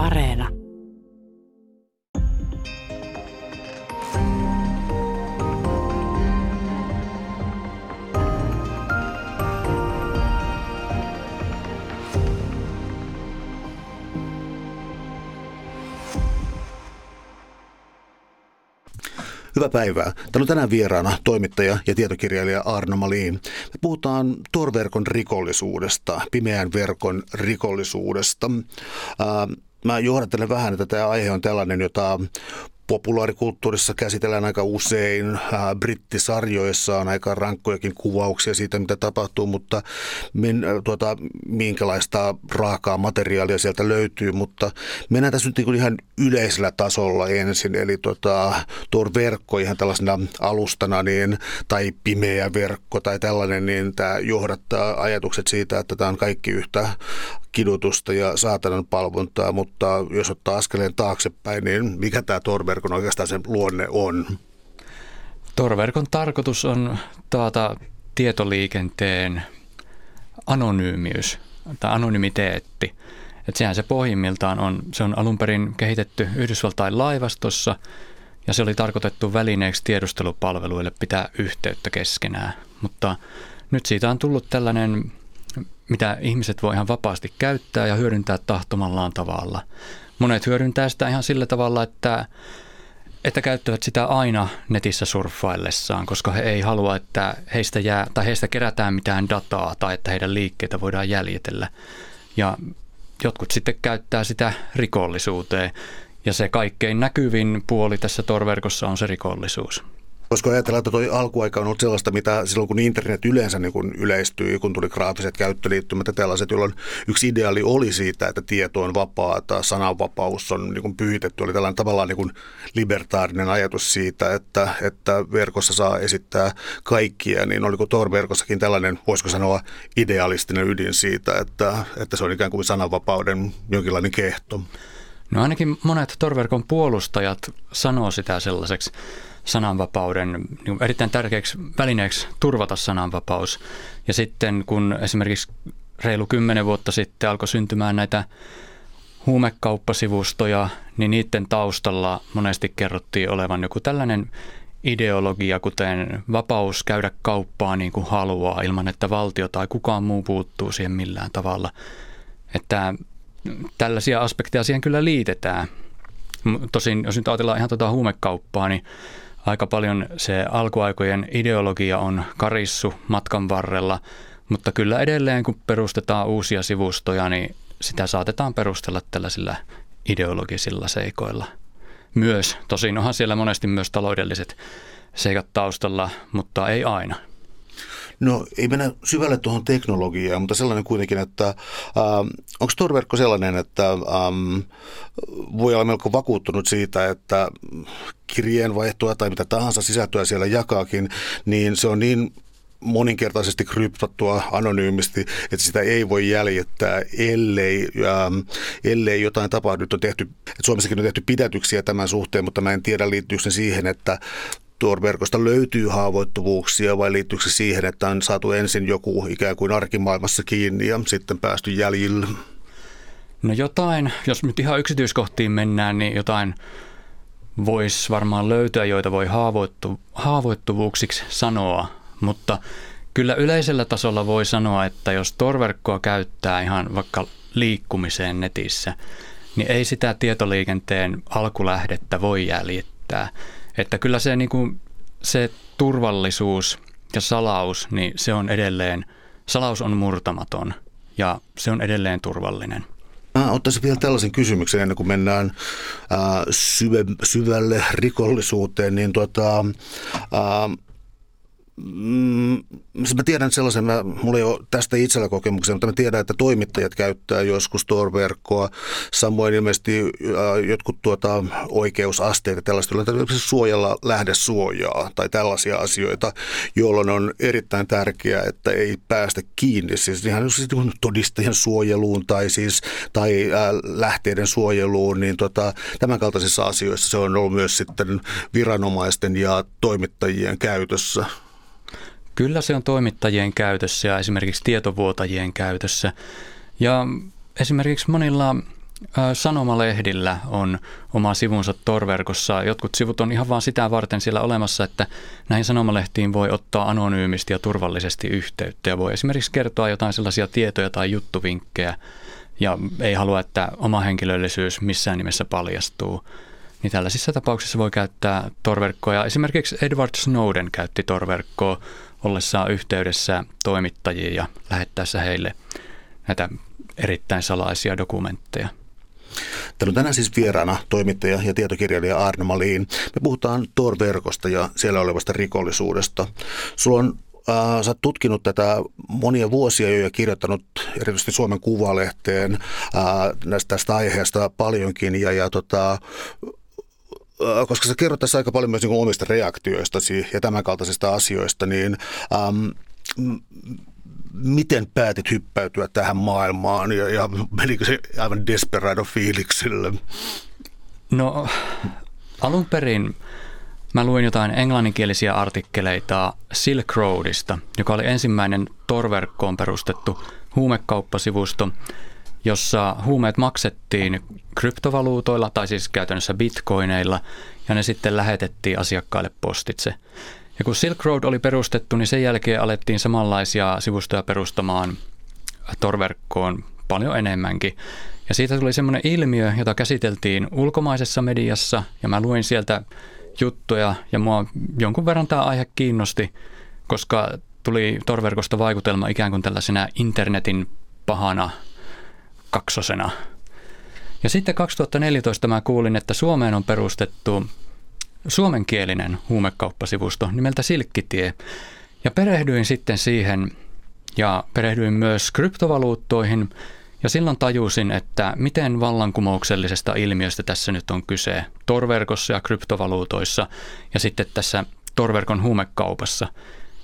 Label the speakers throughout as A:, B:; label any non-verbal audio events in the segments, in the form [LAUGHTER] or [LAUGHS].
A: Areena.
B: Hyvää päivää. Täällä on tänään vieraana toimittaja ja tietokirjailija Arno Malin. Me puhutaan torverkon rikollisuudesta, pimeän verkon rikollisuudesta. Mä johdattelen vähän, että tämä aihe on tällainen, jota populaarikulttuurissa käsitellään aika usein. Äh, brittisarjoissa on aika rankkojakin kuvauksia siitä, mitä tapahtuu, mutta min, äh, tuota, minkälaista raakaa materiaalia sieltä löytyy. Mutta mennään tässä nyt niin ihan yleisellä tasolla ensin. Eli tuota, tuo verkko ihan tällaisena alustana niin, tai pimeä verkko tai tällainen, niin tämä johdattaa ajatukset siitä, että tämä on kaikki yhtä kidutusta ja saatanan palvontaa, mutta jos ottaa askeleen taaksepäin, niin mikä tämä torverkon oikeastaan sen luonne on?
C: Torverkon tarkoitus on taata tietoliikenteen anonyymiys tai anonymiteetti. Et sehän se pohjimmiltaan on, se on alun perin kehitetty Yhdysvaltain laivastossa ja se oli tarkoitettu välineeksi tiedustelupalveluille pitää yhteyttä keskenään. Mutta nyt siitä on tullut tällainen mitä ihmiset voi ihan vapaasti käyttää ja hyödyntää tahtomallaan tavalla. Monet hyödyntää sitä ihan sillä tavalla, että, että käyttävät sitä aina netissä surffaillessaan, koska he ei halua, että heistä, jää, tai heistä kerätään mitään dataa tai että heidän liikkeitä voidaan jäljitellä. Ja jotkut sitten käyttää sitä rikollisuuteen. Ja se kaikkein näkyvin puoli tässä torverkossa on se rikollisuus.
B: Voisiko ajatella, että tuo alkuaika on ollut sellaista, mitä silloin kun internet yleensä niin kun yleistyi, kun tuli graafiset käyttöliittymät ja tällaiset, jolloin yksi ideaali oli siitä, että tieto on vapaata, sananvapaus on niin pyhitetty, oli tällainen tavallaan niin kuin libertaarinen ajatus siitä, että, että verkossa saa esittää kaikkia, niin oliko Tor-verkossakin tällainen, voisiko sanoa, idealistinen ydin siitä, että, että se on ikään kuin sananvapauden jonkinlainen kehto?
C: No ainakin monet Torverkon puolustajat sanoo sitä sellaiseksi sananvapauden niin erittäin tärkeäksi välineeksi turvata sananvapaus. Ja sitten kun esimerkiksi reilu kymmenen vuotta sitten alkoi syntymään näitä huumekauppasivustoja, niin niiden taustalla monesti kerrottiin olevan joku tällainen ideologia, kuten vapaus käydä kauppaa niin kuin haluaa ilman, että valtio tai kukaan muu puuttuu siihen millään tavalla. Että tällaisia aspekteja siihen kyllä liitetään. Tosin jos nyt ajatellaan ihan tuota huumekauppaa, niin aika paljon se alkuaikojen ideologia on karissu matkan varrella, mutta kyllä edelleen kun perustetaan uusia sivustoja, niin sitä saatetaan perustella tällaisilla ideologisilla seikoilla. Myös, tosin onhan siellä monesti myös taloudelliset seikat taustalla, mutta ei aina.
B: No ei mennä syvälle tuohon teknologiaan, mutta sellainen kuitenkin, että ähm, onko torverkko sellainen, että ähm, voi olla melko vakuuttunut siitä, että kirjeenvaihtoa tai mitä tahansa sisältöä siellä jakaakin, niin se on niin moninkertaisesti kryptattua anonyymisti, että sitä ei voi jäljittää, ellei, ähm, ellei jotain tapahdu. Nyt on tehty, että Suomessakin on tehty pidätyksiä tämän suhteen, mutta mä en tiedä liittyykö se siihen, että Tor-verkosta löytyy haavoittuvuuksia vai liittyykö se siihen, että on saatu ensin joku ikään kuin arkimaailmassa kiinni ja sitten päästy jäljille?
C: No jotain, jos nyt ihan yksityiskohtiin mennään, niin jotain voisi varmaan löytää, joita voi haavoittu, haavoittuvuuksiksi sanoa, mutta kyllä yleisellä tasolla voi sanoa, että jos torverkkoa käyttää ihan vaikka liikkumiseen netissä, niin ei sitä tietoliikenteen alkulähdettä voi jäljittää. Että kyllä se, niin kuin, se turvallisuus ja salaus, niin se on edelleen, salaus on murtamaton ja se on edelleen turvallinen.
B: Mä ottaisin vielä tällaisen kysymyksen ennen kuin mennään äh, syve, syvälle rikollisuuteen, niin tuota, äh, Mm, mä tiedän sellaisen, mä, mulla ei ole tästä itsellä kokemuksia, mutta mä tiedän, että toimittajat käyttää joskus Tor-verkkoa. Samoin ilmeisesti äh, jotkut tuota, oikeusasteet ja tällaista, joilla suojella lähdesuojaa tai tällaisia asioita, jolloin on erittäin tärkeää, että ei päästä kiinni. Siis ihan siis niin todistajien suojeluun tai, siis, tai äh, lähteiden suojeluun, niin tota, tämän kaltaisissa asioissa se on ollut myös sitten viranomaisten ja toimittajien käytössä.
C: Kyllä se on toimittajien käytössä ja esimerkiksi tietovuotajien käytössä. Ja esimerkiksi monilla Sanomalehdillä on oma sivunsa Torverkossa. Jotkut sivut on ihan vaan sitä varten siellä olemassa, että näihin sanomalehtiin voi ottaa anonyymisti ja turvallisesti yhteyttä ja voi esimerkiksi kertoa jotain sellaisia tietoja tai juttuvinkkejä ja ei halua, että oma henkilöllisyys missään nimessä paljastuu. Niin tällaisissa tapauksissa voi käyttää torverkkoa ja esimerkiksi Edward Snowden käytti torverkkoa ollessaan yhteydessä toimittajiin ja lähettäessä heille näitä erittäin salaisia dokumentteja.
B: Täällä on tänään siis vieraana toimittaja ja tietokirjailija Arne Malin. Me puhutaan Tor-verkosta ja siellä olevasta rikollisuudesta. Sulla on Äh, sä oot tutkinut tätä monia vuosia jo ja kirjoittanut erityisesti Suomen Kuvalehteen äh, näistä tästä aiheesta paljonkin ja, ja tota, koska sä kerrot tässä aika paljon myös niin omista reaktioistasi ja tämän kaltaisista asioista, niin ähm, miten päätit hyppäytyä tähän maailmaan ja, ja menikö se aivan desperado fiiliksille?
C: No alun perin mä luin jotain englanninkielisiä artikkeleita Silk Roadista, joka oli ensimmäinen torverkkoon perustettu huumekauppasivusto, jossa huumeet maksettiin kryptovaluutoilla tai siis käytännössä bitcoineilla ja ne sitten lähetettiin asiakkaille postitse – ja kun Silk Road oli perustettu, niin sen jälkeen alettiin samanlaisia sivustoja perustamaan torverkkoon paljon enemmänkin. Ja siitä tuli semmoinen ilmiö, jota käsiteltiin ulkomaisessa mediassa, ja mä luin sieltä juttuja, ja mua jonkun verran tämä aihe kiinnosti, koska tuli torverkosta vaikutelma ikään kuin tällaisena internetin pahana kaksosena. Ja sitten 2014 mä kuulin, että Suomeen on perustettu suomenkielinen huumekauppasivusto nimeltä Silkkitie. Ja perehdyin sitten siihen ja perehdyin myös kryptovaluuttoihin ja silloin tajusin, että miten vallankumouksellisesta ilmiöstä tässä nyt on kyse torverkossa ja kryptovaluutoissa ja sitten tässä torverkon huumekaupassa.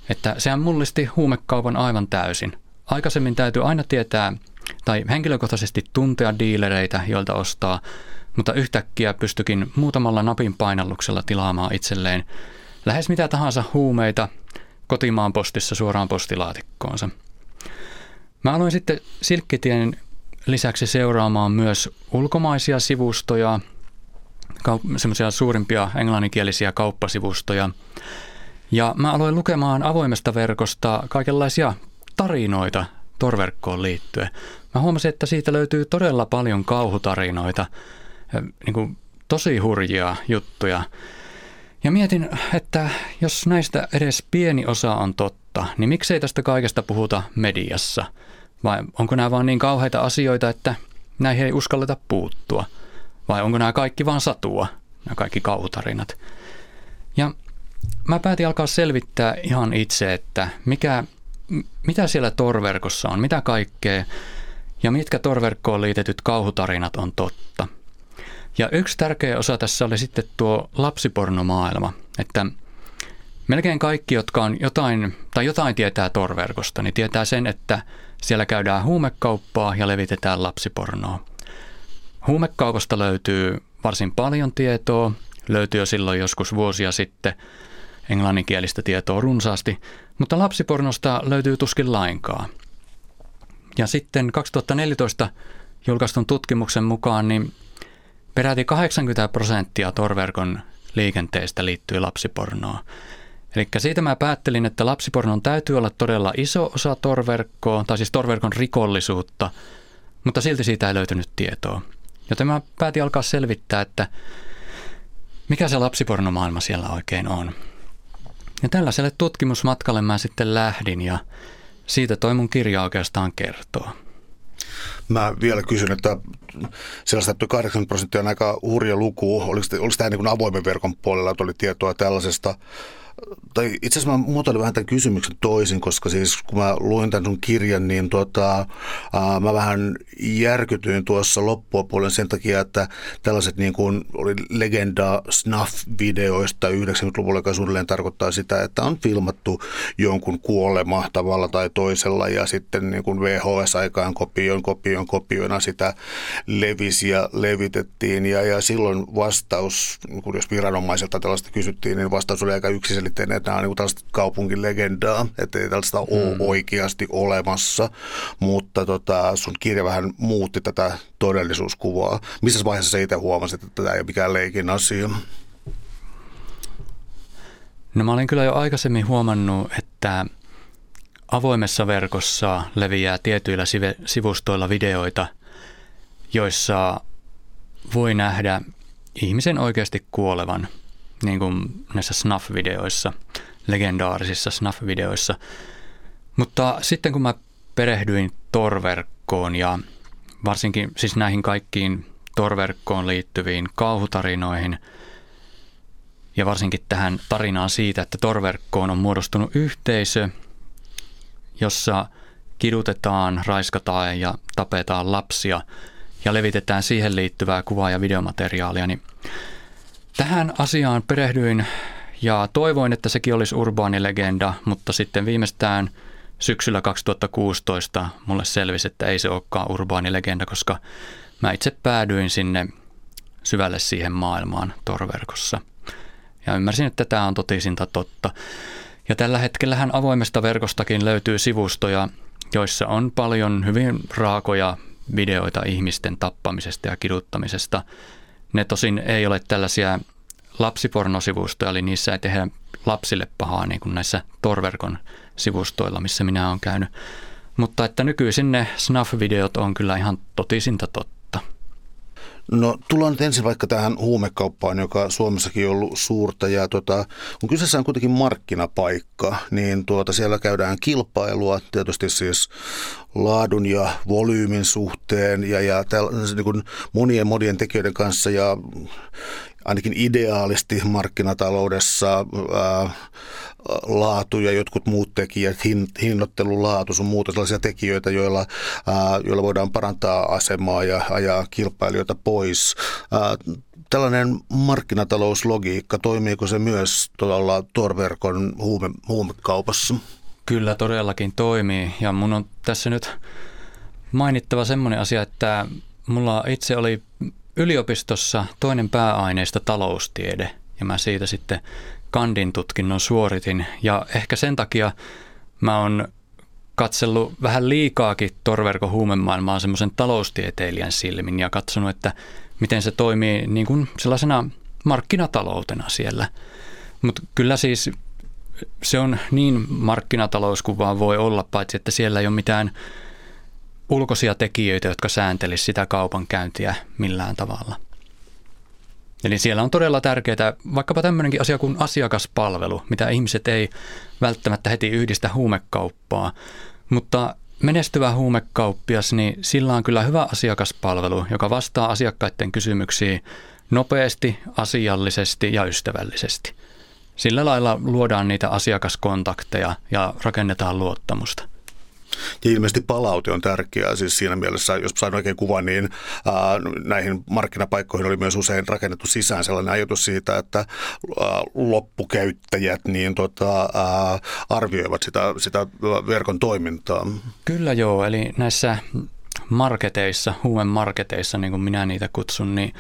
C: Että sehän mullisti huumekaupan aivan täysin. Aikaisemmin täytyy aina tietää tai henkilökohtaisesti tuntea diilereitä, joilta ostaa mutta yhtäkkiä pystyikin muutamalla napin painalluksella tilaamaan itselleen lähes mitä tahansa huumeita kotimaan postissa suoraan postilaatikkoonsa. Mä aloin sitten Silkkitien lisäksi seuraamaan myös ulkomaisia sivustoja, semmoisia suurimpia englanninkielisiä kauppasivustoja. Ja mä aloin lukemaan avoimesta verkosta kaikenlaisia tarinoita torverkkoon liittyen. Mä huomasin, että siitä löytyy todella paljon kauhutarinoita, niin kuin tosi hurjia juttuja. Ja mietin, että jos näistä edes pieni osa on totta, niin miksei tästä kaikesta puhuta mediassa? Vai onko nämä vaan niin kauheita asioita, että näihin ei uskalleta puuttua? Vai onko nämä kaikki vaan satua, nämä kaikki kauhutarinat? Ja mä päätin alkaa selvittää ihan itse, että mikä, mitä siellä torverkossa on, mitä kaikkea, ja mitkä torverkkoon liitetyt kauhutarinat on totta. Ja yksi tärkeä osa tässä oli sitten tuo lapsipornomaailma, että melkein kaikki, jotka on jotain tai jotain tietää torverkosta, niin tietää sen, että siellä käydään huumekauppaa ja levitetään lapsipornoa. Huumekaupasta löytyy varsin paljon tietoa, löytyy jo silloin joskus vuosia sitten englanninkielistä tietoa runsaasti, mutta lapsipornosta löytyy tuskin lainkaan. Ja sitten 2014 julkaistun tutkimuksen mukaan niin Peräti 80 prosenttia torverkon liikenteestä liittyy lapsipornoon. Eli siitä mä päättelin, että lapsipornon täytyy olla todella iso osa torverkkoa, tai siis torverkon rikollisuutta, mutta silti siitä ei löytynyt tietoa. Joten mä päätin alkaa selvittää, että mikä se lapsipornomaailma siellä oikein on. Ja tällaiselle tutkimusmatkalle mä sitten lähdin ja siitä toi mun kirja oikeastaan kertoo.
B: Mä vielä kysyn, että sellaista, että 80 prosenttia on aika hurja luku. Oliko, oliko tämä niin avoimen verkon puolella, että oli tietoa tällaisesta? Tai itse asiassa mä muotoilin vähän tämän kysymyksen toisin, koska siis kun mä luin tämän sun kirjan, niin tota, ää, mä vähän järkytyin tuossa loppupuolen sen takia, että tällaiset niin kuin oli legenda snuff-videoista 90-luvulla, joka suunnilleen tarkoittaa sitä, että on filmattu jonkun kuolema tavalla tai toisella ja sitten niin kuin VHS-aikaan kopioin, kopioin, kopioina sitä levisi ja levitettiin ja, ja silloin vastaus, niin jos viranomaiselta tällaista kysyttiin, niin vastaus oli aika yksisen yksiselitteinen, että nämä on niin tällaista kaupunkilegendaa, että ei tällaista mm. ole oikeasti olemassa, mutta tota, sun kirja vähän muutti tätä todellisuuskuvaa. Missä vaiheessa sä itse huomasit, että tämä ei ole mikään leikin asia?
C: No mä olin kyllä jo aikaisemmin huomannut, että avoimessa verkossa leviää tietyillä sivustoilla videoita, joissa voi nähdä ihmisen oikeasti kuolevan, niin kuin näissä snuff-videoissa, legendaarisissa snuff-videoissa. Mutta sitten kun mä perehdyin torverkkoon ja varsinkin siis näihin kaikkiin torverkkoon liittyviin kauhutarinoihin ja varsinkin tähän tarinaan siitä, että torverkkoon on muodostunut yhteisö, jossa kidutetaan, raiskataan ja tapetaan lapsia – ja levitetään siihen liittyvää kuvaa ja videomateriaalia, niin tähän asiaan perehdyin ja toivoin, että sekin olisi urbaani legenda, mutta sitten viimeistään syksyllä 2016 mulle selvisi, että ei se olekaan urbaani legenda, koska mä itse päädyin sinne syvälle siihen maailmaan torverkossa. Ja ymmärsin, että tämä on totisinta totta. Ja tällä hetkellähän avoimesta verkostakin löytyy sivustoja, joissa on paljon hyvin raakoja videoita ihmisten tappamisesta ja kiduttamisesta. Ne tosin ei ole tällaisia lapsipornosivustoja, eli niissä ei tehdä lapsille pahaa niin kuin näissä torverkon sivustoilla, missä minä olen käynyt. Mutta että nykyisin ne snuff-videot on kyllä ihan totisinta totta.
B: No tullaan nyt ensin vaikka tähän huumekauppaan, joka Suomessakin on ollut suurta. Ja tota, kun kyseessä on kuitenkin markkinapaikka, niin tuota, siellä käydään kilpailua tietysti siis laadun ja volyymin suhteen ja, ja täl, niin kuin monien monien tekijöiden kanssa ja ainakin ideaalisti markkinataloudessa ää, laatu ja jotkut muut tekijät, hin, hinnoittelu, laatu, sun muuta sellaisia tekijöitä, joilla, joilla voidaan parantaa asemaa ja ajaa kilpailijoita pois. Tällainen markkinatalouslogiikka, toimiiko se myös tuolla torverkon huume, huumekaupassa?
C: Kyllä todellakin toimii ja mun on tässä nyt mainittava semmoinen asia, että mulla itse oli yliopistossa toinen pääaineista taloustiede ja mä siitä sitten kandin tutkinnon suoritin ja ehkä sen takia mä oon katsellut vähän liikaakin torverkon huumemaailmaa semmoisen taloustieteilijän silmin ja katsonut, että miten se toimii niin kuin sellaisena markkinataloutena siellä. Mutta kyllä siis se on niin markkinatalous kuin vaan voi olla, paitsi että siellä ei ole mitään ulkoisia tekijöitä, jotka sääntelisivät sitä kaupankäyntiä millään tavalla. Eli siellä on todella tärkeää vaikkapa tämmöinenkin asia kuin asiakaspalvelu, mitä ihmiset ei välttämättä heti yhdistä huumekauppaa. Mutta menestyvä huumekauppias, niin sillä on kyllä hyvä asiakaspalvelu, joka vastaa asiakkaiden kysymyksiin nopeasti, asiallisesti ja ystävällisesti. Sillä lailla luodaan niitä asiakaskontakteja ja rakennetaan luottamusta.
B: Ja ilmeisesti palaute on tärkeää. Siis siinä mielessä, jos sain oikein kuvan, niin ää, näihin markkinapaikkoihin oli myös usein rakennettu sisään sellainen ajatus siitä, että ää, loppukäyttäjät niin tota, ää, arvioivat sitä, sitä verkon toimintaa.
C: Kyllä joo, eli näissä marketeissa, huumemarketeissa, niin kuin minä niitä kutsun, niin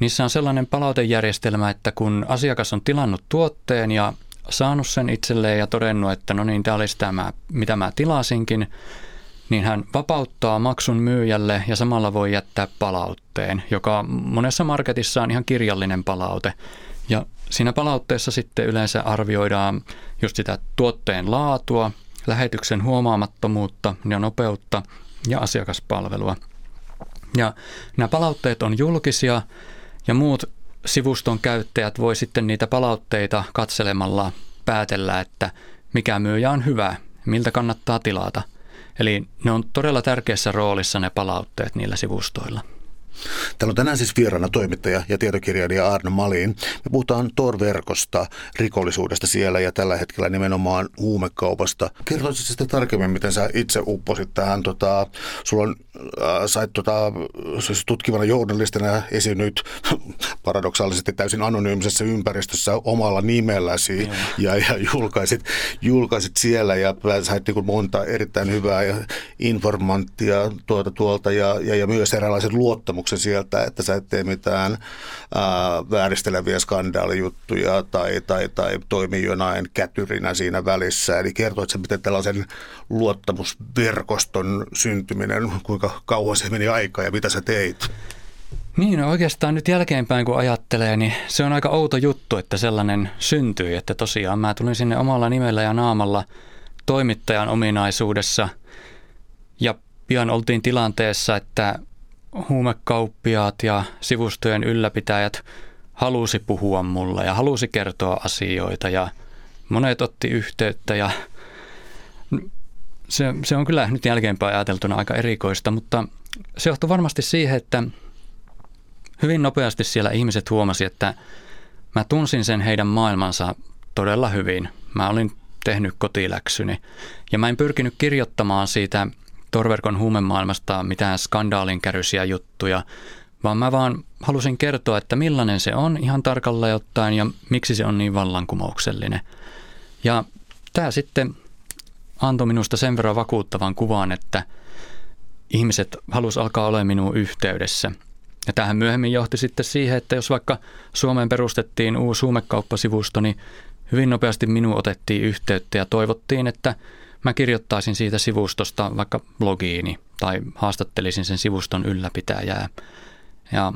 C: niissä on sellainen palautejärjestelmä, että kun asiakas on tilannut tuotteen ja saanut sen itselleen ja todennut, että no niin, tämä olisi tämä, mitä mä tilasinkin, niin hän vapauttaa maksun myyjälle ja samalla voi jättää palautteen, joka monessa marketissa on ihan kirjallinen palaute. Ja siinä palautteessa sitten yleensä arvioidaan just sitä tuotteen laatua, lähetyksen huomaamattomuutta ja nopeutta ja asiakaspalvelua. Ja nämä palautteet on julkisia ja muut sivuston käyttäjät voi sitten niitä palautteita katselemalla päätellä, että mikä myyjä on hyvä, miltä kannattaa tilata. Eli ne on todella tärkeässä roolissa ne palautteet niillä sivustoilla.
B: Täällä on tänään siis vieraana toimittaja ja tietokirjailija Arno Malin. Me puhutaan Tor-verkosta, rikollisuudesta siellä ja tällä hetkellä nimenomaan huumekaupasta. Kertoisitko sitten tarkemmin, miten sä itse upposit tähän? Tota, sulla on, äh, sait tota, siis tutkivana journalistina esiinnyt [LAUGHS] paradoksaalisesti täysin anonyymisessä ympäristössä omalla nimelläsi ja, ja julkaisit, julkaisit siellä ja sait niin monta erittäin hyvää informanttia tuolta, tuolta ja, ja, ja myös eräänlaiset luottamukset luottamuksen sieltä, että sä et tee mitään ää, vääristeleviä skandaalijuttuja tai, tai, tai toimi jonain kätyrinä siinä välissä. Eli kertoit se, miten tällaisen luottamusverkoston syntyminen, kuinka kauan se meni aikaa ja mitä sä teit?
C: Niin, no oikeastaan nyt jälkeenpäin kun ajattelee, niin se on aika outo juttu, että sellainen syntyi. Että tosiaan mä tulin sinne omalla nimellä ja naamalla toimittajan ominaisuudessa ja pian oltiin tilanteessa, että huumekauppiaat ja sivustojen ylläpitäjät halusi puhua mulle ja halusi kertoa asioita ja monet otti yhteyttä ja se, se on kyllä nyt jälkeenpäin ajateltuna aika erikoista, mutta se johtuu varmasti siihen, että hyvin nopeasti siellä ihmiset huomasi, että mä tunsin sen heidän maailmansa todella hyvin. Mä olin tehnyt kotiläksyni ja mä en pyrkinyt kirjoittamaan siitä torverkon huumemaailmasta mitään skandaalinkärysiä juttuja, vaan mä vaan halusin kertoa, että millainen se on ihan tarkalleen ottaen ja miksi se on niin vallankumouksellinen. Ja tämä sitten antoi minusta sen verran vakuuttavan kuvan, että ihmiset halus alkaa olemaan minuun yhteydessä – ja tähän myöhemmin johti sitten siihen, että jos vaikka Suomeen perustettiin uusi huumekauppasivusto, niin hyvin nopeasti minun otettiin yhteyttä ja toivottiin, että mä kirjoittaisin siitä sivustosta vaikka blogiini tai haastattelisin sen sivuston ylläpitäjää. Ja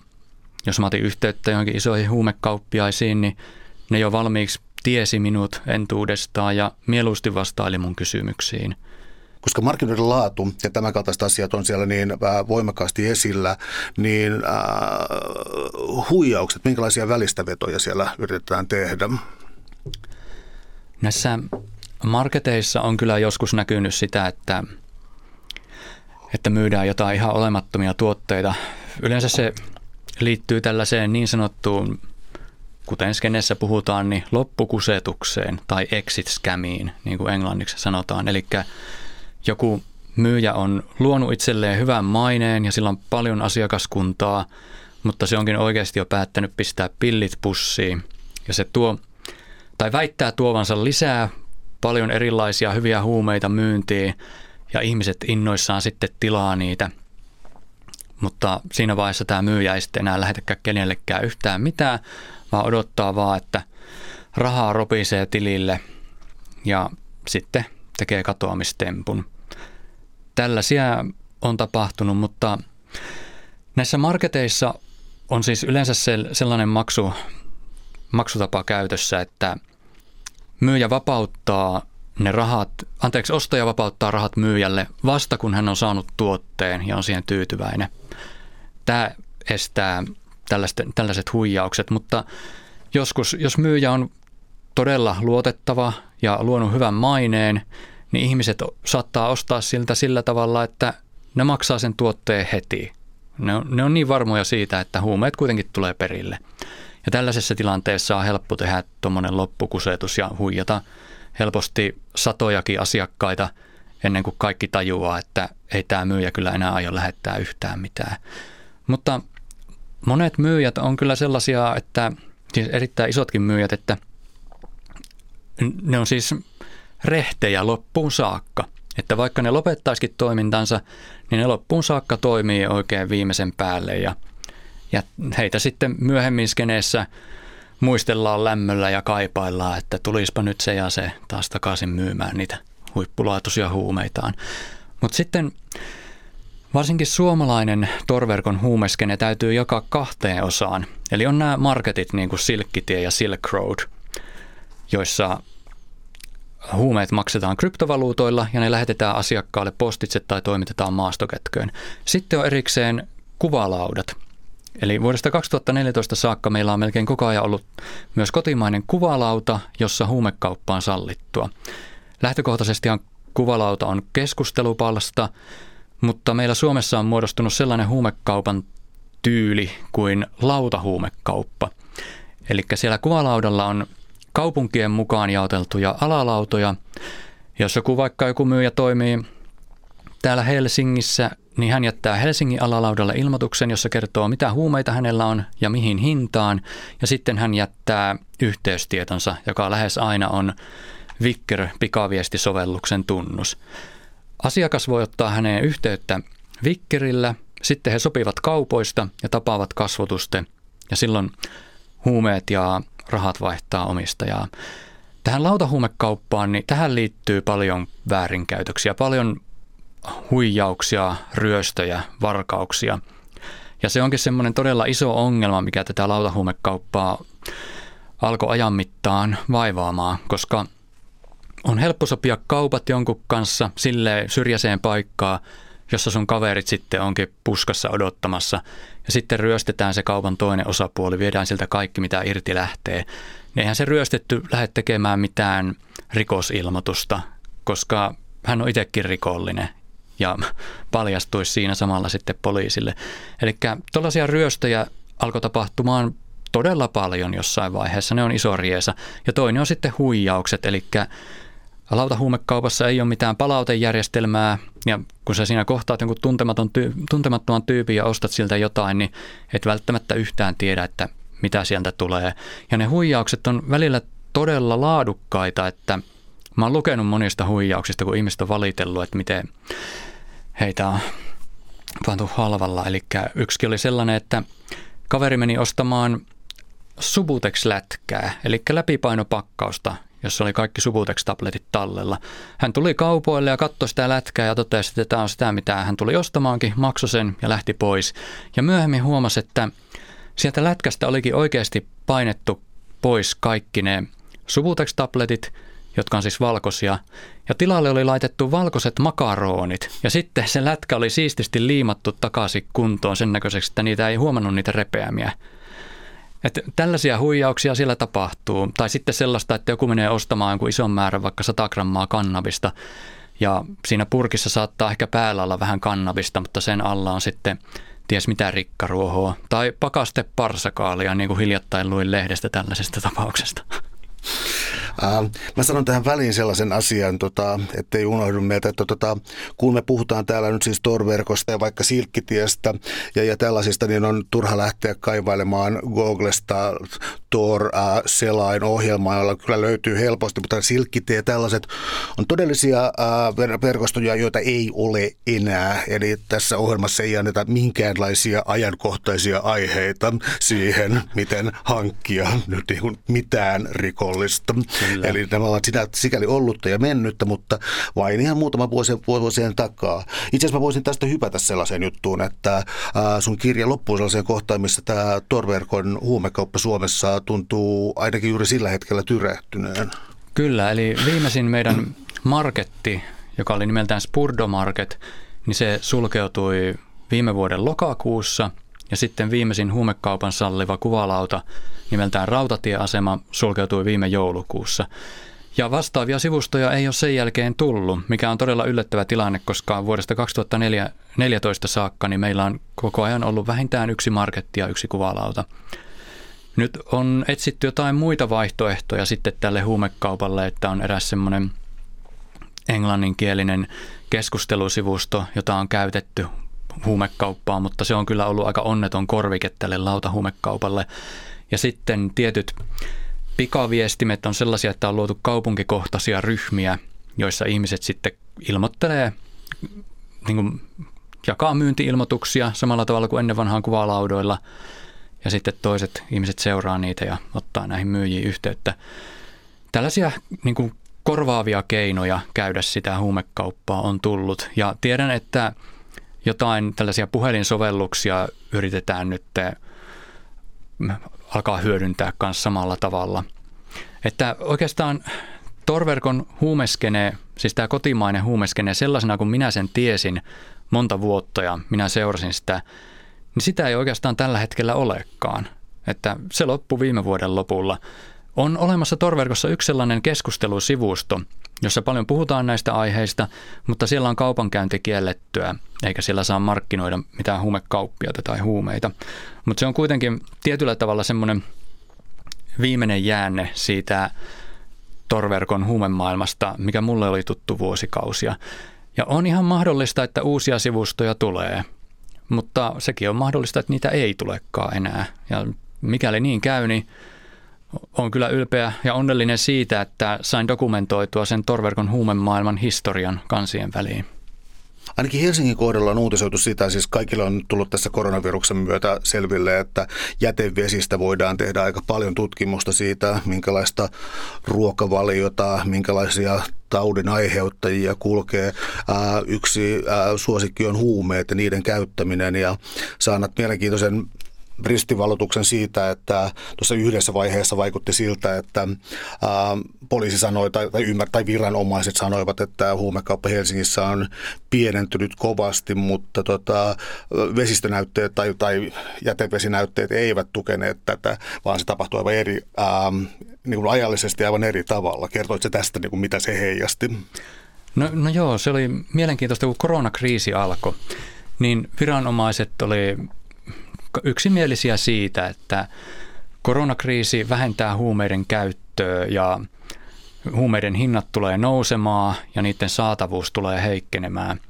C: jos mä otin yhteyttä johonkin isoihin huumekauppiaisiin, niin ne jo valmiiksi tiesi minut entuudestaan ja mieluusti vastaili mun kysymyksiin –
B: koska markkinoiden laatu ja tämän kaltaiset asiat on siellä niin äh, voimakkaasti esillä, niin äh, huijaukset, minkälaisia välistävetoja siellä yritetään tehdä?
C: Näissä marketeissa on kyllä joskus näkynyt sitä, että, että myydään jotain ihan olemattomia tuotteita. Yleensä se liittyy tällaiseen niin sanottuun, kuten skenessä puhutaan, niin loppukusetukseen tai exit scamiin, niin kuin englanniksi sanotaan. Eli joku myyjä on luonut itselleen hyvän maineen ja sillä on paljon asiakaskuntaa, mutta se onkin oikeasti jo päättänyt pistää pillit pussiin. Ja se tuo, tai väittää tuovansa lisää paljon erilaisia hyviä huumeita myyntiin ja ihmiset innoissaan sitten tilaa niitä. Mutta siinä vaiheessa tämä myyjä ei sitten enää lähetäkään kenellekään yhtään mitään, vaan odottaa vaan, että rahaa ropisee tilille ja sitten tekee katoamistempun. Tällaisia on tapahtunut, mutta näissä marketeissa on siis yleensä sellainen maksu, maksutapa käytössä, että myyjä vapauttaa ne rahat, anteeksi, ostaja vapauttaa rahat myyjälle vasta kun hän on saanut tuotteen ja on siihen tyytyväinen. Tämä estää tällaiset, huijaukset, mutta joskus, jos myyjä on todella luotettava ja luonut hyvän maineen, niin ihmiset saattaa ostaa siltä sillä tavalla, että ne maksaa sen tuotteen heti. Ne on, ne on niin varmoja siitä, että huumeet kuitenkin tulee perille. Ja tällaisessa tilanteessa on helppo tehdä tuommoinen loppukusetus ja huijata helposti satojakin asiakkaita ennen kuin kaikki tajuaa, että ei tämä myyjä kyllä enää aio lähettää yhtään mitään. Mutta monet myyjät on kyllä sellaisia, että siis erittäin isotkin myyjät, että ne on siis rehtejä loppuun saakka. Että vaikka ne lopettaisikin toimintansa, niin ne loppuun saakka toimii oikein viimeisen päälle ja, ja heitä sitten myöhemmin skeneessä muistellaan lämmöllä ja kaipaillaan, että tulispa nyt se ja se taas takaisin myymään niitä huippulaatuisia huumeitaan. Mutta sitten varsinkin suomalainen torverkon huumeskene täytyy jakaa kahteen osaan. Eli on nämä marketit niin kuin Silkkitie ja Silk Road, joissa huumeet maksetaan kryptovaluutoilla ja ne lähetetään asiakkaalle postitse tai toimitetaan maastokätköön. Sitten on erikseen kuvalaudat. Eli vuodesta 2014 saakka meillä on melkein koko ajan ollut myös kotimainen kuvalauta, jossa huumekauppa on sallittua. Lähtökohtaisesti kuvalauta on keskustelupalsta, mutta meillä Suomessa on muodostunut sellainen huumekaupan tyyli kuin lautahuumekauppa. Eli siellä kuvalaudalla on kaupunkien mukaan jaoteltuja alalautoja. Jos joku vaikka joku myyjä toimii täällä Helsingissä, niin hän jättää Helsingin alalaudalle ilmoituksen, jossa kertoo mitä huumeita hänellä on ja mihin hintaan. Ja sitten hän jättää yhteystietonsa, joka lähes aina on Vicker pikaviestisovelluksen tunnus. Asiakas voi ottaa häneen yhteyttä Vickerillä sitten he sopivat kaupoista ja tapaavat kasvotusten ja silloin huumeet ja rahat vaihtaa omistajaa. Tähän lautahuumekauppaan, niin tähän liittyy paljon väärinkäytöksiä, paljon huijauksia, ryöstöjä, varkauksia. Ja se onkin semmoinen todella iso ongelma, mikä tätä lautahuumekauppaa alkoi ajan mittaan vaivaamaan, koska on helppo sopia kaupat jonkun kanssa sille syrjäiseen paikkaan, jossa sun kaverit sitten onkin puskassa odottamassa. Ja sitten ryöstetään se kaupan toinen osapuoli, viedään siltä kaikki, mitä irti lähtee. Niin eihän se ryöstetty lähde tekemään mitään rikosilmoitusta, koska hän on itsekin rikollinen ja paljastuisi siinä samalla sitten poliisille. Eli tällaisia ryöstöjä alkoi tapahtumaan todella paljon jossain vaiheessa. Ne on iso riesa. Ja toinen on sitten huijaukset, eli lautahuumekaupassa ei ole mitään palautejärjestelmää, ja kun sä siinä kohtaat jonkun tuntematon tyy- tuntemattoman tyypin ja ostat siltä jotain, niin et välttämättä yhtään tiedä, että mitä sieltä tulee. Ja ne huijaukset on välillä todella laadukkaita, että mä oon lukenut monista huijauksista, kun ihmiset on valitellut, että miten heitä on pantu halvalla. Eli yksi oli sellainen, että kaveri meni ostamaan Subutex-lätkää, eli läpipainopakkausta, jossa oli kaikki Subutex-tabletit tallella. Hän tuli kaupoille ja katsoi sitä lätkää ja totesi, että tämä on sitä, mitä hän tuli ostamaankin, maksoi sen ja lähti pois. Ja myöhemmin huomasi, että sieltä lätkästä olikin oikeasti painettu pois kaikki ne Subutex-tabletit, jotka on siis valkoisia, ja tilalle oli laitettu valkoiset makaronit, ja sitten se lätkä oli siististi liimattu takaisin kuntoon sen näköiseksi, että niitä ei huomannut niitä repeämiä. Että tällaisia huijauksia siellä tapahtuu. Tai sitten sellaista, että joku menee ostamaan jonkun ison määrän, vaikka 100 grammaa kannabista, ja siinä purkissa saattaa ehkä päällä olla vähän kannabista, mutta sen alla on sitten ties mitä rikkaruohoa. Tai pakaste parsakaalia, niin kuin hiljattain luin lehdestä tällaisesta tapauksesta. [LAUGHS]
B: Äh, mä sanon tähän väliin sellaisen asian, tota, ettei unohdu meiltä, että tota, kun me puhutaan täällä nyt siis Tor-verkosta ja vaikka Silkkitiestä ja, ja tällaisista, niin on turha lähteä kaivailemaan Googlesta Tor äh, selain ohjelmaa, jolla kyllä löytyy helposti, mutta Silkkitie ja tällaiset on todellisia äh, verkostoja, joita ei ole enää. Eli tässä ohjelmassa ei anneta minkäänlaisia ajankohtaisia aiheita siihen, miten hankkia nyt mitään rikollista. Kyllä. Eli nämä ovat sitä, sikäli ollutta ja mennyttä, mutta vain ihan muutama vuosi, vuosien takaa. Itse asiassa mä voisin tästä hypätä sellaiseen juttuun, että sun kirja loppuu sellaiseen kohtaan, missä tämä Torverkon huumekauppa Suomessa tuntuu ainakin juuri sillä hetkellä tyrehtyneen.
C: Kyllä, eli viimeisin meidän marketti, joka oli nimeltään Spurdo Market, niin se sulkeutui viime vuoden lokakuussa ja sitten viimeisin huumekaupan salliva kuvalauta nimeltään Rautatieasema sulkeutui viime joulukuussa. Ja vastaavia sivustoja ei ole sen jälkeen tullut, mikä on todella yllättävä tilanne, koska vuodesta 2014 saakka niin meillä on koko ajan ollut vähintään yksi marketti ja yksi kuvalauta. Nyt on etsitty jotain muita vaihtoehtoja sitten tälle huumekaupalle, että on eräs semmoinen englanninkielinen keskustelusivusto, jota on käytetty huumekauppaan, mutta se on kyllä ollut aika onneton korvike tälle lautahuumekaupalle. Ja sitten tietyt pikaviestimet on sellaisia, että on luotu kaupunkikohtaisia ryhmiä, joissa ihmiset sitten ilmoittelee, niin kuin jakaa myyntiilmoituksia samalla tavalla kuin ennen vanhaan kuvalaudoilla. Ja sitten toiset ihmiset seuraa niitä ja ottaa näihin myyjiin yhteyttä. Tällaisia niin kuin korvaavia keinoja käydä sitä huumekauppaa on tullut. Ja tiedän, että jotain tällaisia puhelinsovelluksia yritetään nyt alkaa hyödyntää myös samalla tavalla. Että oikeastaan Torverkon huumeskene, siis tämä kotimainen huumeskene sellaisena kuin minä sen tiesin monta vuotta ja minä seurasin sitä, niin sitä ei oikeastaan tällä hetkellä olekaan. Että se loppui viime vuoden lopulla. On olemassa Torverkossa yksi sellainen keskustelusivusto, jossa paljon puhutaan näistä aiheista, mutta siellä on kaupankäynti kiellettyä, eikä siellä saa markkinoida mitään huumekauppiota tai huumeita. Mutta se on kuitenkin tietyllä tavalla semmoinen viimeinen jäänne siitä torverkon huumemaailmasta, mikä mulle oli tuttu vuosikausia. Ja on ihan mahdollista, että uusia sivustoja tulee, mutta sekin on mahdollista, että niitä ei tulekaan enää. Ja mikäli niin käy, niin on kyllä ylpeä ja onnellinen siitä, että sain dokumentoitua sen torverkon huumemaailman historian kansien väliin.
B: ainakin Helsingin kohdalla on uutisoitu sitä, siis kaikilla on tullut tässä koronaviruksen myötä selville, että jätevesistä voidaan tehdä aika paljon tutkimusta siitä, minkälaista ruokavaliota, minkälaisia taudin aiheuttajia kulkee. Yksi suosikki on huumeet ja niiden käyttäminen ja saanat mielenkiintoisen ristivalotuksen siitä, että tuossa yhdessä vaiheessa vaikutti siltä, että ää, poliisi sanoi tai, tai, ymmär, tai viranomaiset sanoivat, että huumekauppa Helsingissä on pienentynyt kovasti, mutta tota, vesistönäytteet tai, tai jätevesinäytteet eivät tukeneet tätä, vaan se tapahtui aivan eri, ää, niin kuin ajallisesti aivan eri tavalla. Kertoitko tästä, niin kuin mitä se heijasti?
C: No, no joo, se oli mielenkiintoista, kun koronakriisi alkoi niin viranomaiset oli yksimielisiä siitä, että koronakriisi vähentää huumeiden käyttöä ja huumeiden hinnat tulee nousemaan ja niiden saatavuus tulee heikkenemään.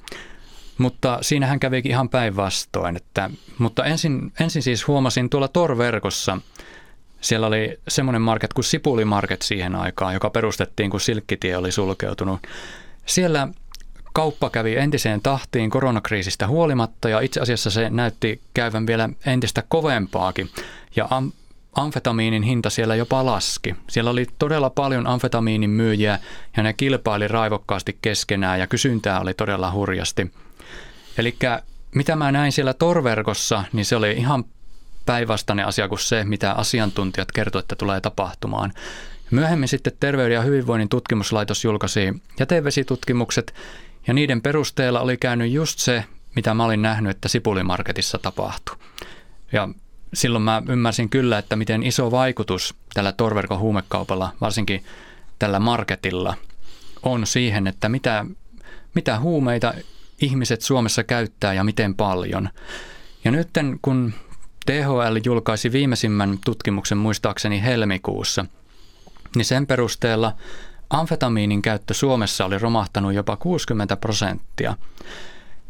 C: Mutta siinähän kävikin ihan päinvastoin. Että, mutta ensin, ensin siis huomasin tuolla Tor-verkossa, siellä oli semmoinen market kuin Sipuli Market siihen aikaan, joka perustettiin, kun Silkkitie oli sulkeutunut. Siellä kauppa kävi entiseen tahtiin koronakriisistä huolimatta ja itse asiassa se näytti käyvän vielä entistä kovempaakin. Ja am- amfetamiinin hinta siellä jopa laski. Siellä oli todella paljon amfetamiinin myyjiä ja ne kilpaili raivokkaasti keskenään ja kysyntää oli todella hurjasti. Eli mitä mä näin siellä torverkossa, niin se oli ihan päinvastainen asia kuin se, mitä asiantuntijat kertoivat, että tulee tapahtumaan. Myöhemmin sitten Terveyden ja hyvinvoinnin tutkimuslaitos julkaisi jätevesitutkimukset, ja niiden perusteella oli käynyt just se, mitä mä olin nähnyt, että Sipulimarketissa tapahtui. Ja silloin mä ymmärsin kyllä, että miten iso vaikutus tällä torverkon huumekaupalla, varsinkin tällä marketilla, on siihen, että mitä, mitä huumeita ihmiset Suomessa käyttää ja miten paljon. Ja nyt kun THL julkaisi viimeisimmän tutkimuksen muistaakseni helmikuussa, niin sen perusteella amfetamiinin käyttö Suomessa oli romahtanut jopa 60 prosenttia.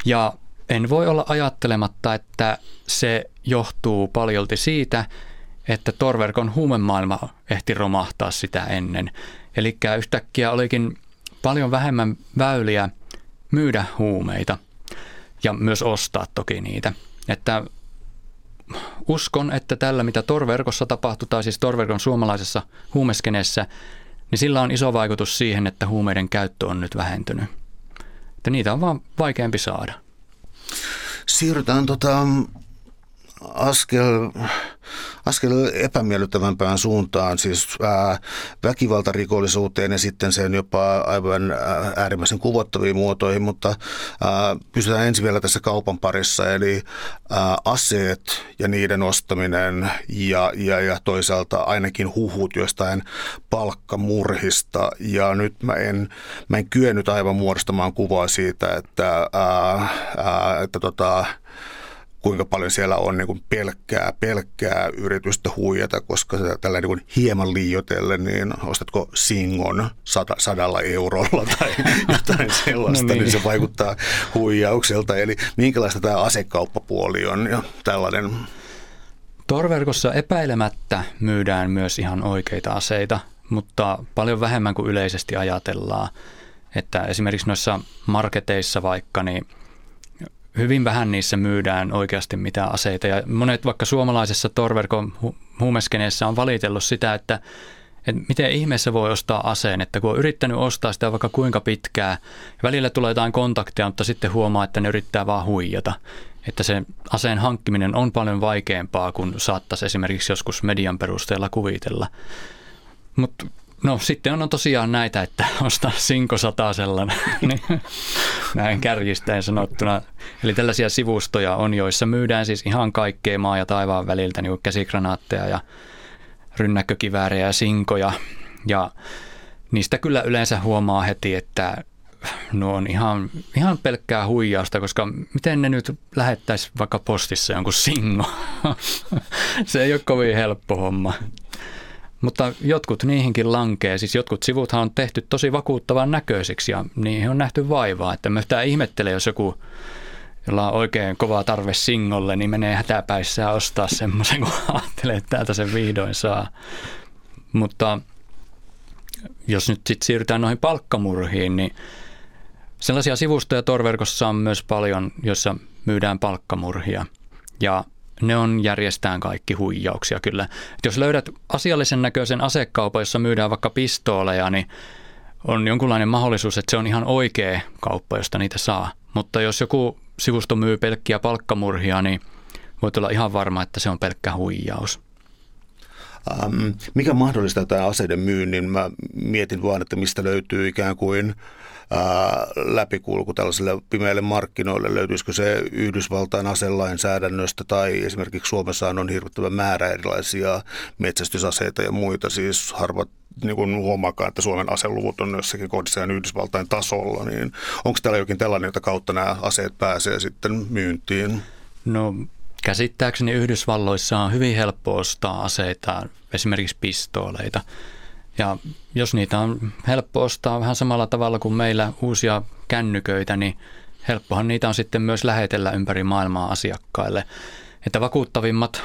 C: Ja en voi olla ajattelematta, että se johtuu paljolti siitä, että torverkon huumemaailma ehti romahtaa sitä ennen. Eli yhtäkkiä olikin paljon vähemmän väyliä myydä huumeita ja myös ostaa toki niitä. Että uskon, että tällä mitä torverkossa tapahtuu, tai siis torverkon suomalaisessa huumeskeneessä, niin sillä on iso vaikutus siihen, että huumeiden käyttö on nyt vähentynyt. Että niitä on vaan vaikeampi saada.
B: Siirrytään tota, askel, askel epämiellyttävämpään suuntaan, siis ää, väkivaltarikollisuuteen ja sitten sen jopa aivan ää, äärimmäisen kuvottaviin muotoihin, mutta ää, pysytään ensin vielä tässä kaupan parissa, eli ää, aseet ja niiden ostaminen ja, ja, ja toisaalta ainakin huhut jostain palkkamurhista. Ja nyt mä en, mä en kyennyt aivan muodostamaan kuvaa siitä, että, ää, ää, että tota, kuinka paljon siellä on niin kuin pelkkää, pelkkää yritystä huijata, koska tällä niin kuin hieman liioitellen, niin ostatko Singon sata, sadalla eurolla [LAUGHS] tai jotain sellaista, no niin. niin se vaikuttaa huijaukselta. Eli minkälaista tämä asekauppapuoli on ja tällainen?
C: Torverkossa epäilemättä myydään myös ihan oikeita aseita, mutta paljon vähemmän kuin yleisesti ajatellaan. Että esimerkiksi noissa marketeissa vaikka, niin – hyvin vähän niissä myydään oikeasti mitään aseita. Ja monet vaikka suomalaisessa torverkon huumeskeneessä on valitellut sitä, että, että miten ihmeessä voi ostaa aseen, että kun on yrittänyt ostaa sitä vaikka kuinka pitkää, välillä tulee jotain kontakteja, mutta sitten huomaa, että ne yrittää vaan huijata. Että se aseen hankkiminen on paljon vaikeampaa kuin saattaisi esimerkiksi joskus median perusteella kuvitella. Mutta No sitten on tosiaan näitä, että [LAUGHS] ostaa Sinko sellainen, [LAUGHS] niin näin kärjistäen sanottuna. Eli tällaisia sivustoja on, joissa myydään siis ihan kaikkea maa ja taivaan väliltä, niin kuin käsikranaatteja ja rynnäkkökiväärejä ja sinkoja. Ja niistä kyllä yleensä huomaa heti, että no on ihan, ihan pelkkää huijausta, koska miten ne nyt lähettäisi vaikka postissa jonkun singo? [LAUGHS] Se ei ole kovin helppo homma. Mutta jotkut niihinkin lankee. Siis jotkut sivuthan on tehty tosi vakuuttavan näköisiksi ja niihin on nähty vaivaa. Että mä tämä ihmettelen, jos joku, jolla on oikein kova tarve singolle, niin menee hätäpäissä ja ostaa semmoisen, kun [LAUGHS] ajattelee, että täältä sen vihdoin saa. Mutta jos nyt sitten siirrytään noihin palkkamurhiin, niin Sellaisia sivustoja torverkossa on myös paljon, joissa myydään palkkamurhia. Ja ne on järjestään kaikki huijauksia kyllä. Et jos löydät asiallisen näköisen asekaupan, jossa myydään vaikka pistooleja, niin on jonkunlainen mahdollisuus, että se on ihan oikea kauppa, josta niitä saa. Mutta jos joku sivusto myy pelkkiä palkkamurhia, niin voit olla ihan varma, että se on pelkkä huijaus.
B: Um, mikä mahdollistaa tämä aseiden myynnin? Mä mietin vaan, että mistä löytyy ikään kuin ää, läpikulku tällaisille pimeille markkinoille? Löytyisikö se Yhdysvaltain aselainsäädännöstä tai esimerkiksi Suomessa on hirvittävä määrä erilaisia metsästysaseita ja muita, siis harvat niin kuin huomaakaan, että Suomen aseluvut on jossakin kohdissa Yhdysvaltain tasolla, niin onko täällä jokin tällainen, jota kautta nämä aseet pääsee sitten myyntiin?
C: No käsittääkseni Yhdysvalloissa on hyvin helppo ostaa aseita, esimerkiksi pistooleita. Ja jos niitä on helppo ostaa vähän samalla tavalla kuin meillä uusia kännyköitä, niin helppohan niitä on sitten myös lähetellä ympäri maailmaa asiakkaille. Että vakuuttavimmat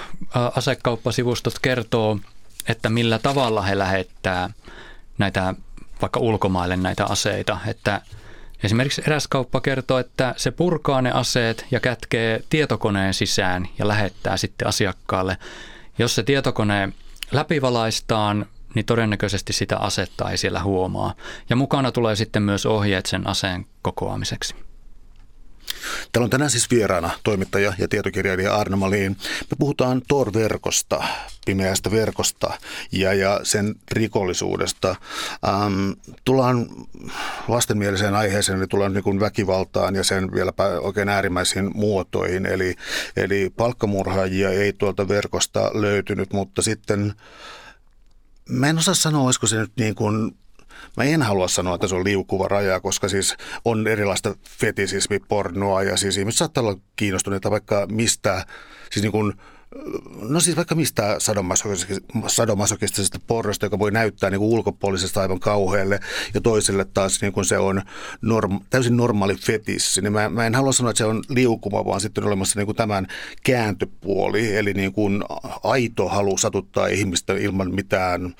C: asekauppasivustot kertoo, että millä tavalla he lähettää näitä vaikka ulkomaille näitä aseita. Että esimerkiksi eräs kauppa kertoo, että se purkaa ne aseet ja kätkee tietokoneen sisään ja lähettää sitten asiakkaalle. Jos se tietokone läpivalaistaan, niin todennäköisesti sitä asetta ei siellä huomaa. Ja mukana tulee sitten myös ohjeet sen aseen kokoamiseksi.
B: Täällä on tänään siis vieraana toimittaja ja tietokirjailija Arno Malin. Me puhutaan Tor-verkosta, pimeästä verkosta ja, ja sen rikollisuudesta. Ähm, tullaan lastenmieliseen aiheeseen, eli tullaan niin väkivaltaan ja sen vieläpä oikein äärimmäisiin muotoihin. Eli, eli palkkamurhaajia ei tuolta verkosta löytynyt, mutta sitten Mä en osaa sanoa, olisiko se nyt niin kuin Mä en halua sanoa, että se on liukuva raja, koska siis on erilaista fetisismipornoa ja siis ihmiset saattaa olla kiinnostuneita vaikka mistä, siis niin kuin No siis vaikka mistä sadomasokistisesta porrosta, joka voi näyttää niin kuin ulkopuolisesta aivan kauhealle ja toiselle taas niin kuin se on norm, täysin normaali fetissi. Niin mä, mä en halua sanoa, että se on liukuma, vaan sitten on olemassa niin kuin tämän kääntöpuoli, eli niin kuin aito halu satuttaa ihmistä ilman mitään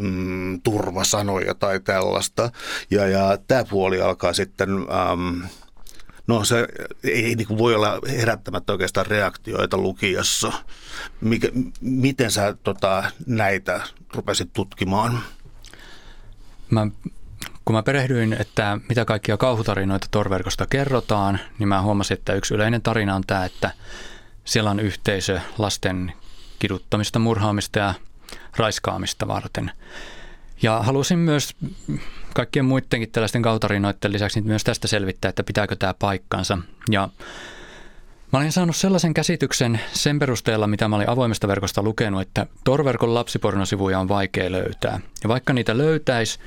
B: mm, turvasanoja tai tällaista. Ja, ja tämä puoli alkaa sitten... Ähm, No se ei niin voi olla herättämättä oikeastaan reaktioita lukiossa. Mikä, miten sä tota, näitä rupesit tutkimaan?
C: Mä, kun mä perehdyin, että mitä kaikkia kauhutarinoita torverkosta kerrotaan, niin mä huomasin, että yksi yleinen tarina on tämä, että siellä on yhteisö lasten kiduttamista, murhaamista ja raiskaamista varten. Ja halusin myös kaikkien muidenkin tällaisten kautarinoiden lisäksi myös tästä selvittää, että pitääkö tämä paikkansa. Ja Mä olin saanut sellaisen käsityksen sen perusteella, mitä mä olin avoimesta verkosta lukenut, että Torverkon lapsipornosivuja on vaikea löytää. Ja vaikka niitä löytäisi,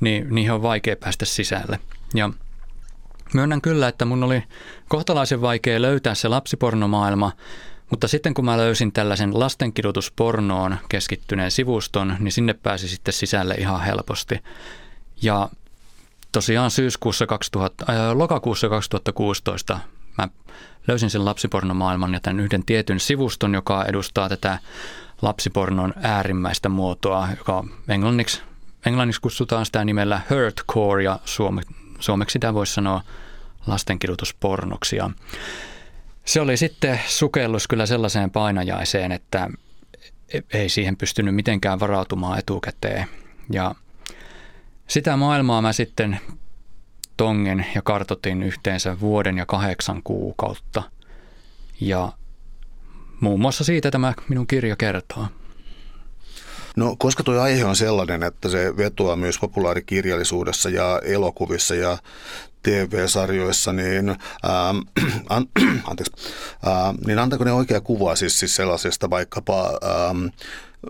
C: niin niihin on vaikea päästä sisälle. Ja myönnän kyllä, että mun oli kohtalaisen vaikea löytää se lapsipornomaailma, mutta sitten kun mä löysin tällaisen lastenkidutuspornoon keskittyneen sivuston, niin sinne pääsi sitten sisälle ihan helposti. Ja tosiaan syyskuussa 2000, äh, lokakuussa 2016 mä löysin sen lapsipornomaailman ja tämän yhden tietyn sivuston, joka edustaa tätä lapsipornon äärimmäistä muotoa, joka englanniksi, englanniksi kutsutaan sitä nimellä hurtcore ja suome, suomeksi sitä voisi sanoa lastenkidutuspornoksi. Ja se oli sitten sukellus kyllä sellaiseen painajaiseen, että ei siihen pystynyt mitenkään varautumaan etukäteen. Ja sitä maailmaa mä sitten tongen ja kartotin yhteensä vuoden ja kahdeksan kuukautta. Ja muun muassa siitä tämä minun kirja kertoo.
B: No, koska tuo aihe on sellainen, että se vetoaa myös populaarikirjallisuudessa ja elokuvissa ja TV-sarjoissa, niin, ää, [CLEARS THROAT] an, [CLEARS THROAT] anteeksi, ää, niin antaako ne oikea kuva siis, siis sellaisesta vaikkapa ää,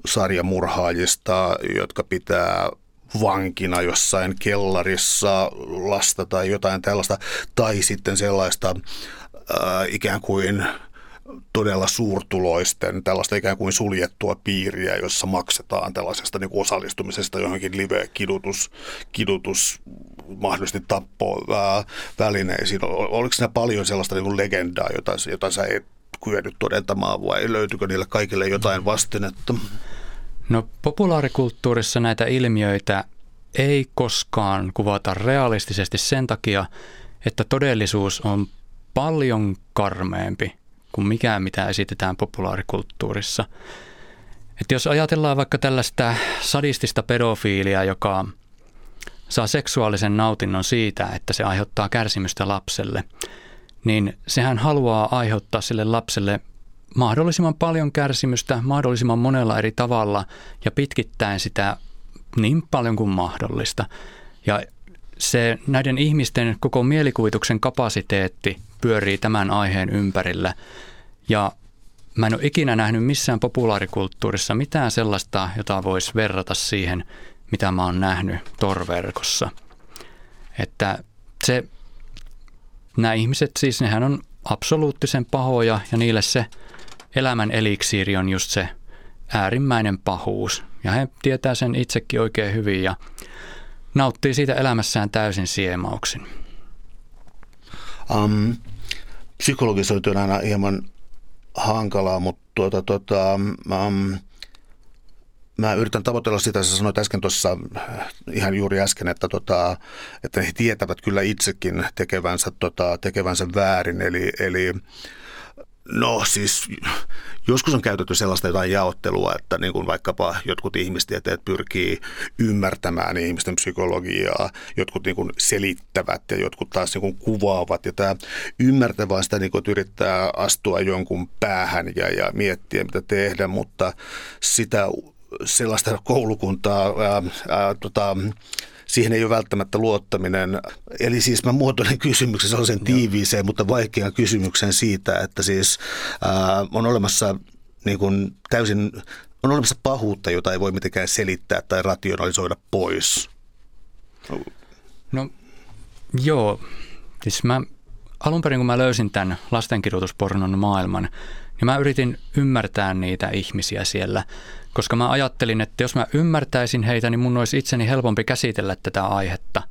B: sarjamurhaajista, jotka pitää vankina jossain kellarissa lasta tai jotain tällaista, tai sitten sellaista ää, ikään kuin todella suurtuloisten tällaista ikään kuin suljettua piiriä, jossa maksetaan tällaisesta niin kuin osallistumisesta johonkin live-kidutus, kidutus, mahdollisesti tappo ää, välineisiin. Oliko siinä paljon sellaista niin kuin legendaa, jota, jota sä et kyennyt todentamaan vai löytyykö niille kaikille jotain vastinetta?
C: No populaarikulttuurissa näitä ilmiöitä ei koskaan kuvata realistisesti sen takia, että todellisuus on paljon karmeempi kuin mikään, mitä esitetään populaarikulttuurissa. Että jos ajatellaan vaikka tällaista sadistista pedofiilia, joka saa seksuaalisen nautinnon siitä, että se aiheuttaa kärsimystä lapselle, niin sehän haluaa aiheuttaa sille lapselle mahdollisimman paljon kärsimystä mahdollisimman monella eri tavalla ja pitkittäen sitä niin paljon kuin mahdollista. Ja se näiden ihmisten koko mielikuvituksen kapasiteetti pyörii tämän aiheen ympärillä. Ja mä en ole ikinä nähnyt missään populaarikulttuurissa mitään sellaista, jota voisi verrata siihen, mitä mä oon nähnyt torverkossa. Että se, nämä ihmiset siis, nehän on absoluuttisen pahoja ja niille se elämän eliksiiri on just se äärimmäinen pahuus. Ja he tietää sen itsekin oikein hyvin ja nauttii siitä elämässään täysin siemauksin.
B: Um, psykologisoitu on aina hieman hankalaa, mutta tuota, tuota, um, mä yritän tavoitella sitä, sä sanoit äsken tuossa ihan juuri äsken, että, tota, että he tietävät kyllä itsekin tekevänsä, tota, tekevänsä väärin, eli, eli No siis joskus on käytetty sellaista jotain jaottelua, että niin kuin vaikkapa jotkut ihmistieteet pyrkii ymmärtämään ihmisten psykologiaa, jotkut niin kuin selittävät ja jotkut taas niin kuin kuvaavat. Ja tämä ymmärtävä sitä niin kuin, että yrittää astua jonkun päähän ja, ja miettiä mitä tehdä, mutta sitä sellaista koulukuntaa ää, ää, tota, siihen ei ole välttämättä luottaminen. Eli siis mä muotoilen kysymyksen sellaisen tiiviiseen, mutta vaikean kysymyksen siitä, että siis ää, on olemassa niin kuin täysin, on olemassa pahuutta, jota ei voi mitenkään selittää tai rationalisoida pois.
C: No joo, siis mä alun perin kun mä löysin tämän lastenkirjoituspornon maailman, niin mä yritin ymmärtää niitä ihmisiä siellä – koska mä ajattelin, että jos mä ymmärtäisin heitä, niin mun olisi itseni helpompi käsitellä tätä aihetta.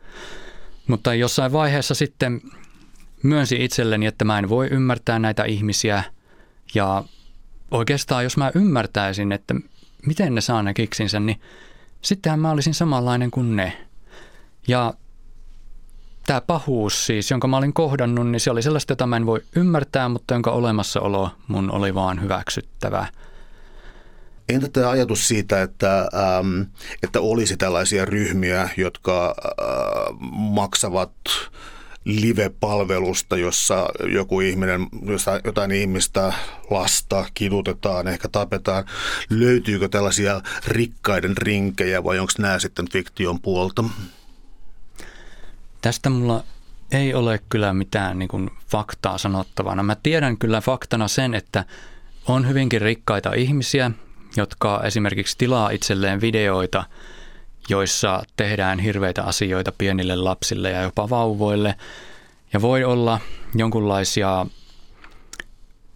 C: Mutta jossain vaiheessa sitten myönsi itselleni, että mä en voi ymmärtää näitä ihmisiä ja oikeastaan jos mä ymmärtäisin, että miten ne saa ne kiksinsä, niin sittenhän mä olisin samanlainen kuin ne. Ja tämä pahuus siis, jonka mä olin kohdannut, niin se oli sellaista, jota mä en voi ymmärtää, mutta jonka olemassaolo mun oli vaan hyväksyttävää.
B: Entä tämä ajatus siitä, että, ähm, että olisi tällaisia ryhmiä, jotka äh, maksavat live-palvelusta, jossa joku ihminen, jossa jotain ihmistä, lasta kidutetaan, ehkä tapetaan. Löytyykö tällaisia rikkaiden rinkejä vai onko nämä sitten fiktion puolta?
C: Tästä mulla ei ole kyllä mitään niin kuin faktaa sanottavana. Mä tiedän kyllä faktana sen, että on hyvinkin rikkaita ihmisiä, jotka esimerkiksi tilaa itselleen videoita, joissa tehdään hirveitä asioita pienille lapsille ja jopa vauvoille. Ja voi olla jonkunlaisia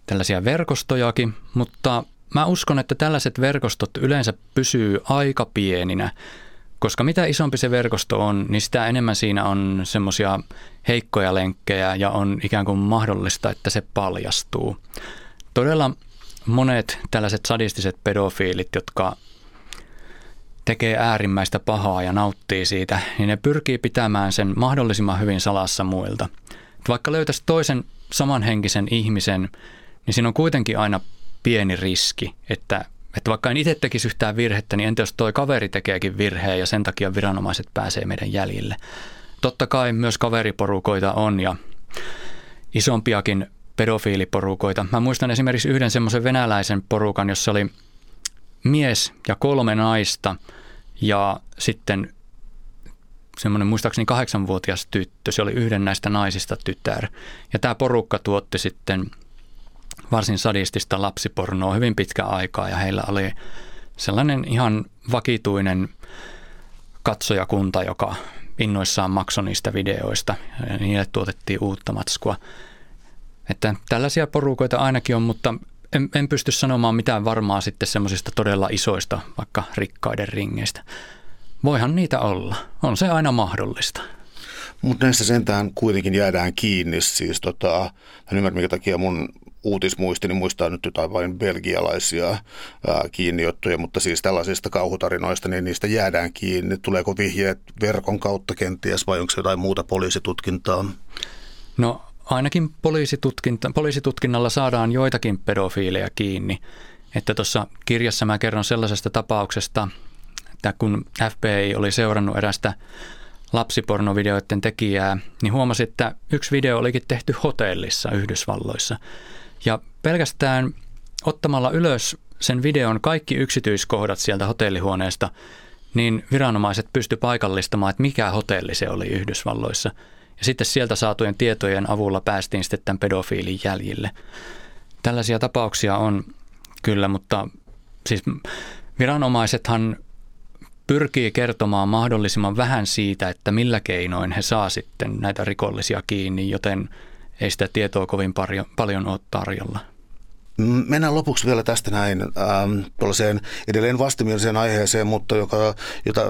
C: tällaisia verkostojakin, mutta mä uskon, että tällaiset verkostot yleensä pysyy aika pieninä, koska mitä isompi se verkosto on, niin sitä enemmän siinä on semmoisia heikkoja lenkkejä ja on ikään kuin mahdollista, että se paljastuu. Todella monet tällaiset sadistiset pedofiilit, jotka tekee äärimmäistä pahaa ja nauttii siitä, niin ne pyrkii pitämään sen mahdollisimman hyvin salassa muilta. Vaikka löytäisi toisen samanhenkisen ihmisen, niin siinä on kuitenkin aina pieni riski, että, että vaikka en itse tekisi yhtään virhettä, niin entä jos toi kaveri tekeekin virheen ja sen takia viranomaiset pääsee meidän jäljille. Totta kai myös kaveriporukoita on ja isompiakin pedofiiliporukoita. Mä muistan esimerkiksi yhden semmoisen venäläisen porukan, jossa oli mies ja kolme naista ja sitten semmoinen muistaakseni kahdeksanvuotias tyttö. Se oli yhden näistä naisista tytär. Ja tämä porukka tuotti sitten varsin sadistista lapsipornoa hyvin pitkä aikaa ja heillä oli sellainen ihan vakituinen katsojakunta, joka innoissaan maksoi niistä videoista ja niille tuotettiin uutta matskua. Että tällaisia porukoita ainakin on, mutta en, en pysty sanomaan mitään varmaa sitten semmoisista todella isoista, vaikka rikkaiden ringeistä. Voihan niitä olla. On se aina mahdollista.
B: Mutta näissä sentään kuitenkin jäädään kiinni. Siis tota, en ymmärrä, minkä takia mun uutismuistini muistaa nyt jotain vain belgialaisia ää, kiinniottoja, mutta siis tällaisista kauhutarinoista, niin niistä jäädään kiinni. Tuleeko vihjeet verkon kautta kenties vai onko se jotain muuta poliisitutkintaa?
C: No ainakin poliisitutkinta, poliisitutkinnalla saadaan joitakin pedofiileja kiinni. Että tuossa kirjassa mä kerron sellaisesta tapauksesta, että kun FBI oli seurannut erästä lapsipornovideoiden tekijää, niin huomasi, että yksi video olikin tehty hotellissa Yhdysvalloissa. Ja pelkästään ottamalla ylös sen videon kaikki yksityiskohdat sieltä hotellihuoneesta, niin viranomaiset pysty paikallistamaan, että mikä hotelli se oli Yhdysvalloissa. Ja sitten sieltä saatujen tietojen avulla päästiin sitten tämän pedofiilin jäljille. Tällaisia tapauksia on kyllä, mutta siis viranomaisethan pyrkii kertomaan mahdollisimman vähän siitä, että millä keinoin he saa sitten näitä rikollisia kiinni, joten ei sitä tietoa kovin paljon ole tarjolla.
B: Mennään lopuksi vielä tästä näin ähm, edelleen vastimieliseen aiheeseen, mutta joka, jota,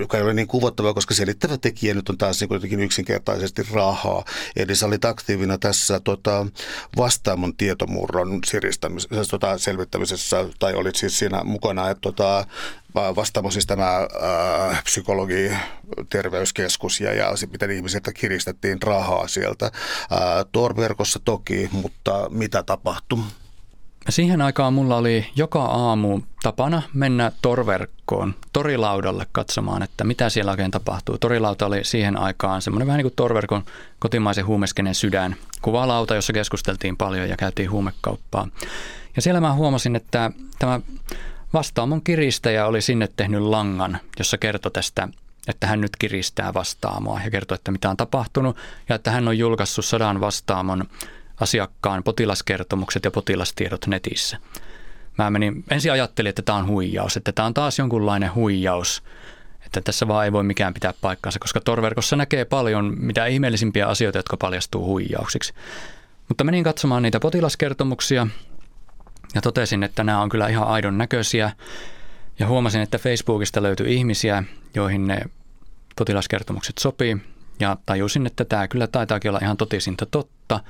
B: joka ei ole niin kuvattava, koska selittävä tekijä nyt on taas niin kuitenkin yksinkertaisesti rahaa. Eli sä olit aktiivina tässä tota, vastaamon tietomurron siristämisessä, tota, selvittämisessä, tai olit siis siinä mukana, että tota, vastaamo siis tämä äh, psykologi, terveyskeskus ja, ja miten ihmisiltä kiristettiin rahaa sieltä. Äh, Tor-verkossa toki, mutta mitä tapahtui?
C: Siihen aikaan mulla oli joka aamu tapana mennä torverkkoon, torilaudalle katsomaan, että mitä siellä oikein tapahtuu. Torilauta oli siihen aikaan semmoinen vähän niin kuin torverkon kotimaisen huumeskenen sydän. Kuvalauta, jossa keskusteltiin paljon ja käytiin huumekauppaa. Ja siellä mä huomasin, että tämä vastaamon kiristäjä oli sinne tehnyt langan, jossa kertoi tästä että hän nyt kiristää vastaamoa ja kertoi, että mitä on tapahtunut ja että hän on julkaissut sadan vastaamon asiakkaan potilaskertomukset ja potilastiedot netissä. Mä menin, ensin ajattelin, että tämä on huijaus, että tämä on taas jonkunlainen huijaus, että tässä vaan ei voi mikään pitää paikkaansa, koska torverkossa näkee paljon mitä ihmeellisimpiä asioita, jotka paljastuu huijauksiksi. Mutta menin katsomaan niitä potilaskertomuksia ja totesin, että nämä on kyllä ihan aidon näköisiä. Ja huomasin, että Facebookista löytyi ihmisiä, joihin ne potilaskertomukset sopii. Ja tajusin, että tämä kyllä taitaakin olla ihan totisinta totta.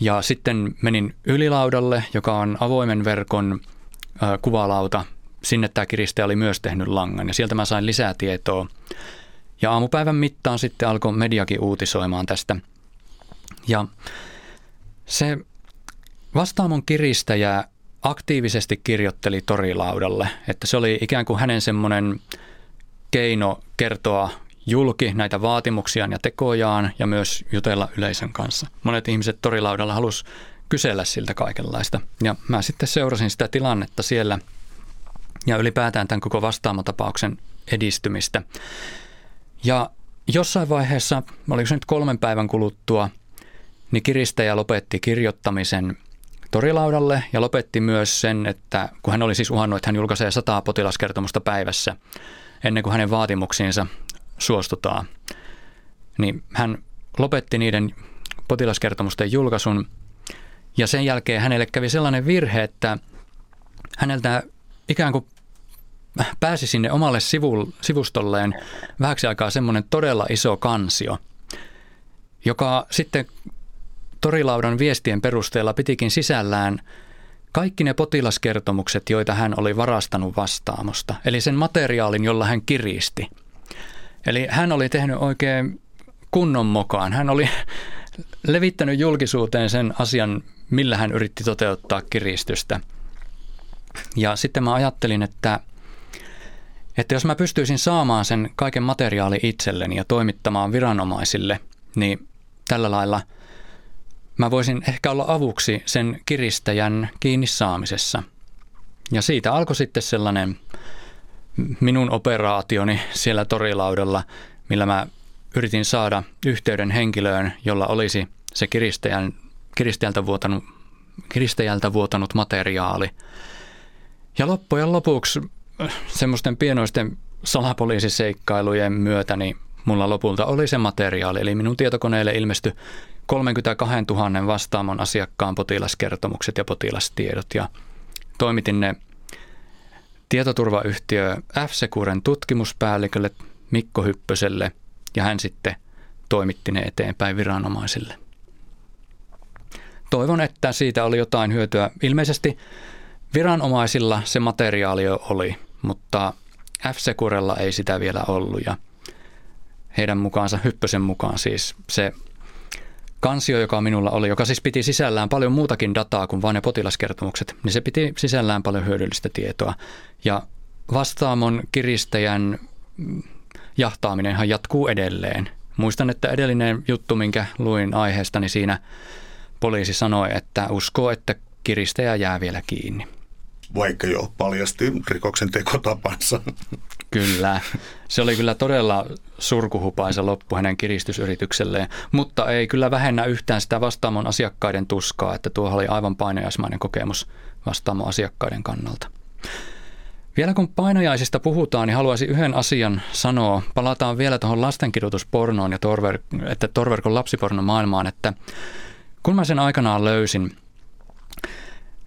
C: Ja sitten menin ylilaudalle, joka on avoimen verkon kuvalauta. Sinne tämä kiristäjä oli myös tehnyt langan ja sieltä mä sain lisää tietoa. Ja aamupäivän mittaan sitten alkoi mediakin uutisoimaan tästä. Ja se vastaamon kiristäjä aktiivisesti kirjoitteli torilaudalle, että se oli ikään kuin hänen semmoinen keino kertoa julki näitä vaatimuksiaan ja tekojaan ja myös jutella yleisön kanssa. Monet ihmiset torilaudalla halus kysellä siltä kaikenlaista. Ja mä sitten seurasin sitä tilannetta siellä ja ylipäätään tämän koko vastaamotapauksen edistymistä. Ja jossain vaiheessa, oliko se nyt kolmen päivän kuluttua, niin kiristäjä lopetti kirjoittamisen torilaudalle ja lopetti myös sen, että kun hän oli siis uhannut, että hän julkaisee sataa potilaskertomusta päivässä ennen kuin hänen vaatimuksiinsa suostutaan, niin hän lopetti niiden potilaskertomusten julkaisun ja sen jälkeen hänelle kävi sellainen virhe, että häneltä ikään kuin pääsi sinne omalle sivustolleen vähäksi aikaa semmoinen todella iso kansio, joka sitten torilaudan viestien perusteella pitikin sisällään kaikki ne potilaskertomukset, joita hän oli varastanut vastaamosta, eli sen materiaalin, jolla hän kiristi – Eli hän oli tehnyt oikein kunnon mukaan. Hän oli [LAUGHS] levittänyt julkisuuteen sen asian, millä hän yritti toteuttaa kiristystä. Ja sitten mä ajattelin, että, että jos mä pystyisin saamaan sen kaiken materiaali itselleni ja toimittamaan viranomaisille, niin tällä lailla mä voisin ehkä olla avuksi sen kiristäjän kiinni saamisessa. Ja siitä alkoi sitten sellainen minun operaationi siellä torilaudalla, millä mä yritin saada yhteyden henkilöön, jolla olisi se kiristäjän, kiristäjältä, vuotanut, kiristäjältä vuotanut materiaali. Ja loppujen lopuksi äh, semmoisten pienoisten salapoliisiseikkailujen myötä niin mulla lopulta oli se materiaali. Eli minun tietokoneelle ilmestyi 32 000 vastaamon asiakkaan potilaskertomukset ja potilastiedot ja toimitin ne tietoturvayhtiö F-Securen tutkimuspäällikölle Mikko Hyppöselle ja hän sitten toimitti ne eteenpäin viranomaisille. Toivon, että siitä oli jotain hyötyä. Ilmeisesti viranomaisilla se materiaali jo oli, mutta F-Securella ei sitä vielä ollut ja heidän mukaansa, Hyppösen mukaan siis se kansio, joka minulla oli, joka siis piti sisällään paljon muutakin dataa kuin vain ne potilaskertomukset, niin se piti sisällään paljon hyödyllistä tietoa. Ja vastaamon kiristäjän jahtaaminenhan jatkuu edelleen. Muistan, että edellinen juttu, minkä luin aiheesta, niin siinä poliisi sanoi, että uskoo, että kiristäjä jää vielä kiinni.
B: Vaikka jo paljasti rikoksen tekotapansa.
C: Kyllä. Se oli kyllä todella surkuhupaisa loppu hänen kiristysyritykselleen, mutta ei kyllä vähennä yhtään sitä vastaamon asiakkaiden tuskaa, että tuo oli aivan painajaismainen kokemus vastaamon asiakkaiden kannalta. Vielä kun painajaisista puhutaan, niin haluaisin yhden asian sanoa. Palataan vielä tuohon lastenkidutuspornoon ja torver, että torverkon lapsipornon maailmaan, että kun mä sen aikanaan löysin,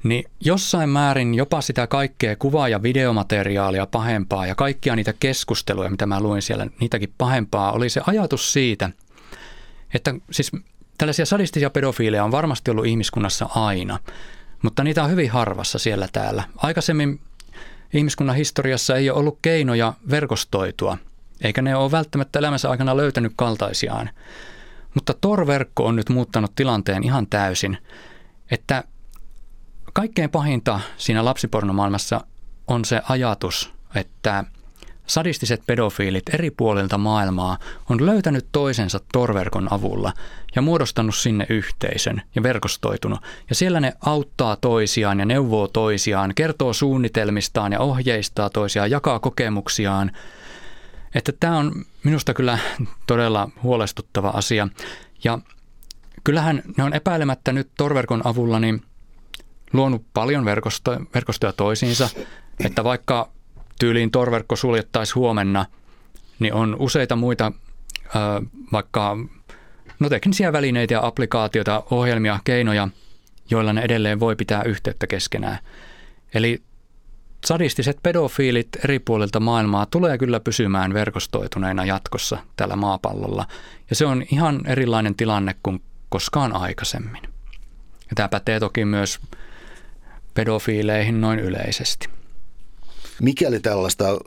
C: niin jossain määrin jopa sitä kaikkea kuvaa- ja videomateriaalia pahempaa ja kaikkia niitä keskusteluja, mitä mä luin siellä, niitäkin pahempaa, oli se ajatus siitä, että siis tällaisia sadistisia pedofiileja on varmasti ollut ihmiskunnassa aina, mutta niitä on hyvin harvassa siellä täällä. Aikaisemmin ihmiskunnan historiassa ei ole ollut keinoja verkostoitua, eikä ne ole välttämättä elämänsä aikana löytänyt kaltaisiaan. Mutta Tor-verkko on nyt muuttanut tilanteen ihan täysin, että kaikkein pahinta siinä lapsipornomaailmassa on se ajatus, että sadistiset pedofiilit eri puolilta maailmaa on löytänyt toisensa torverkon avulla ja muodostanut sinne yhteisön ja verkostoitunut. Ja siellä ne auttaa toisiaan ja neuvoo toisiaan, kertoo suunnitelmistaan ja ohjeistaa toisiaan, jakaa kokemuksiaan. Että tämä on minusta kyllä todella huolestuttava asia. Ja kyllähän ne on epäilemättä nyt torverkon avulla niin luonut paljon verkosto, verkostoja toisiinsa, että vaikka tyyliin torverkko suljettaisiin huomenna, niin on useita muita vaikka no teknisiä välineitä ja applikaatioita, ohjelmia, keinoja, joilla ne edelleen voi pitää yhteyttä keskenään. Eli sadistiset pedofiilit eri puolilta maailmaa tulee kyllä pysymään verkostoituneina jatkossa tällä maapallolla. Ja se on ihan erilainen tilanne kuin koskaan aikaisemmin. Ja tämä pätee toki myös pedofiileihin noin yleisesti.
B: Mikäli tällaista äh,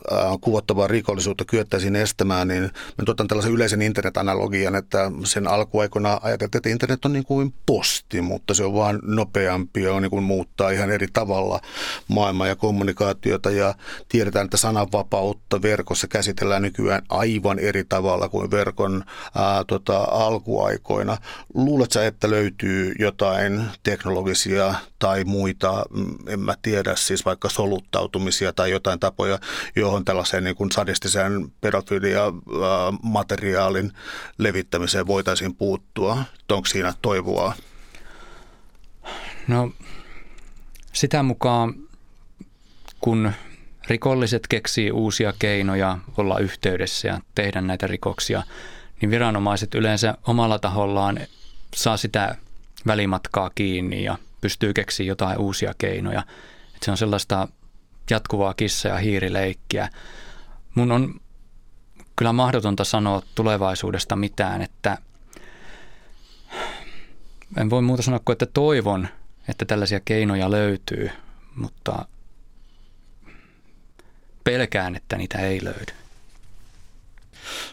B: kuvottavaa rikollisuutta kyettäisiin estämään, niin me tuotan tällaisen yleisen internetanalogian, että sen alkuaikoina ajateltiin, että internet on niin kuin posti, mutta se on vaan nopeampi ja on niin kuin muuttaa ihan eri tavalla maailmaa ja kommunikaatiota ja tiedetään, että sananvapautta verkossa käsitellään nykyään aivan eri tavalla kuin verkon ää, tota, alkuaikoina. Luuletko että löytyy jotain teknologisia tai muita, mm, en mä tiedä, siis vaikka soluttautumisia tai jotain tapoja, johon tällaiseen niin kuin sadistisen pedofilia materiaalin levittämiseen voitaisiin puuttua? Onko siinä toivoa?
C: No sitä mukaan, kun rikolliset keksii uusia keinoja olla yhteydessä ja tehdä näitä rikoksia, niin viranomaiset yleensä omalla tahollaan saa sitä välimatkaa kiinni ja pystyy keksiä jotain uusia keinoja. Että se on sellaista jatkuvaa kissa- ja hiirileikkiä. Mun on kyllä mahdotonta sanoa tulevaisuudesta mitään, että en voi muuta sanoa kuin, että toivon, että tällaisia keinoja löytyy, mutta pelkään, että niitä ei löydy.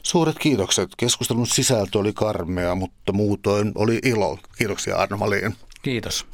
B: Suuret kiitokset. Keskustelun sisältö oli karmea, mutta muutoin oli ilo. Kiitoksia Arno Malin.
C: Kiitos.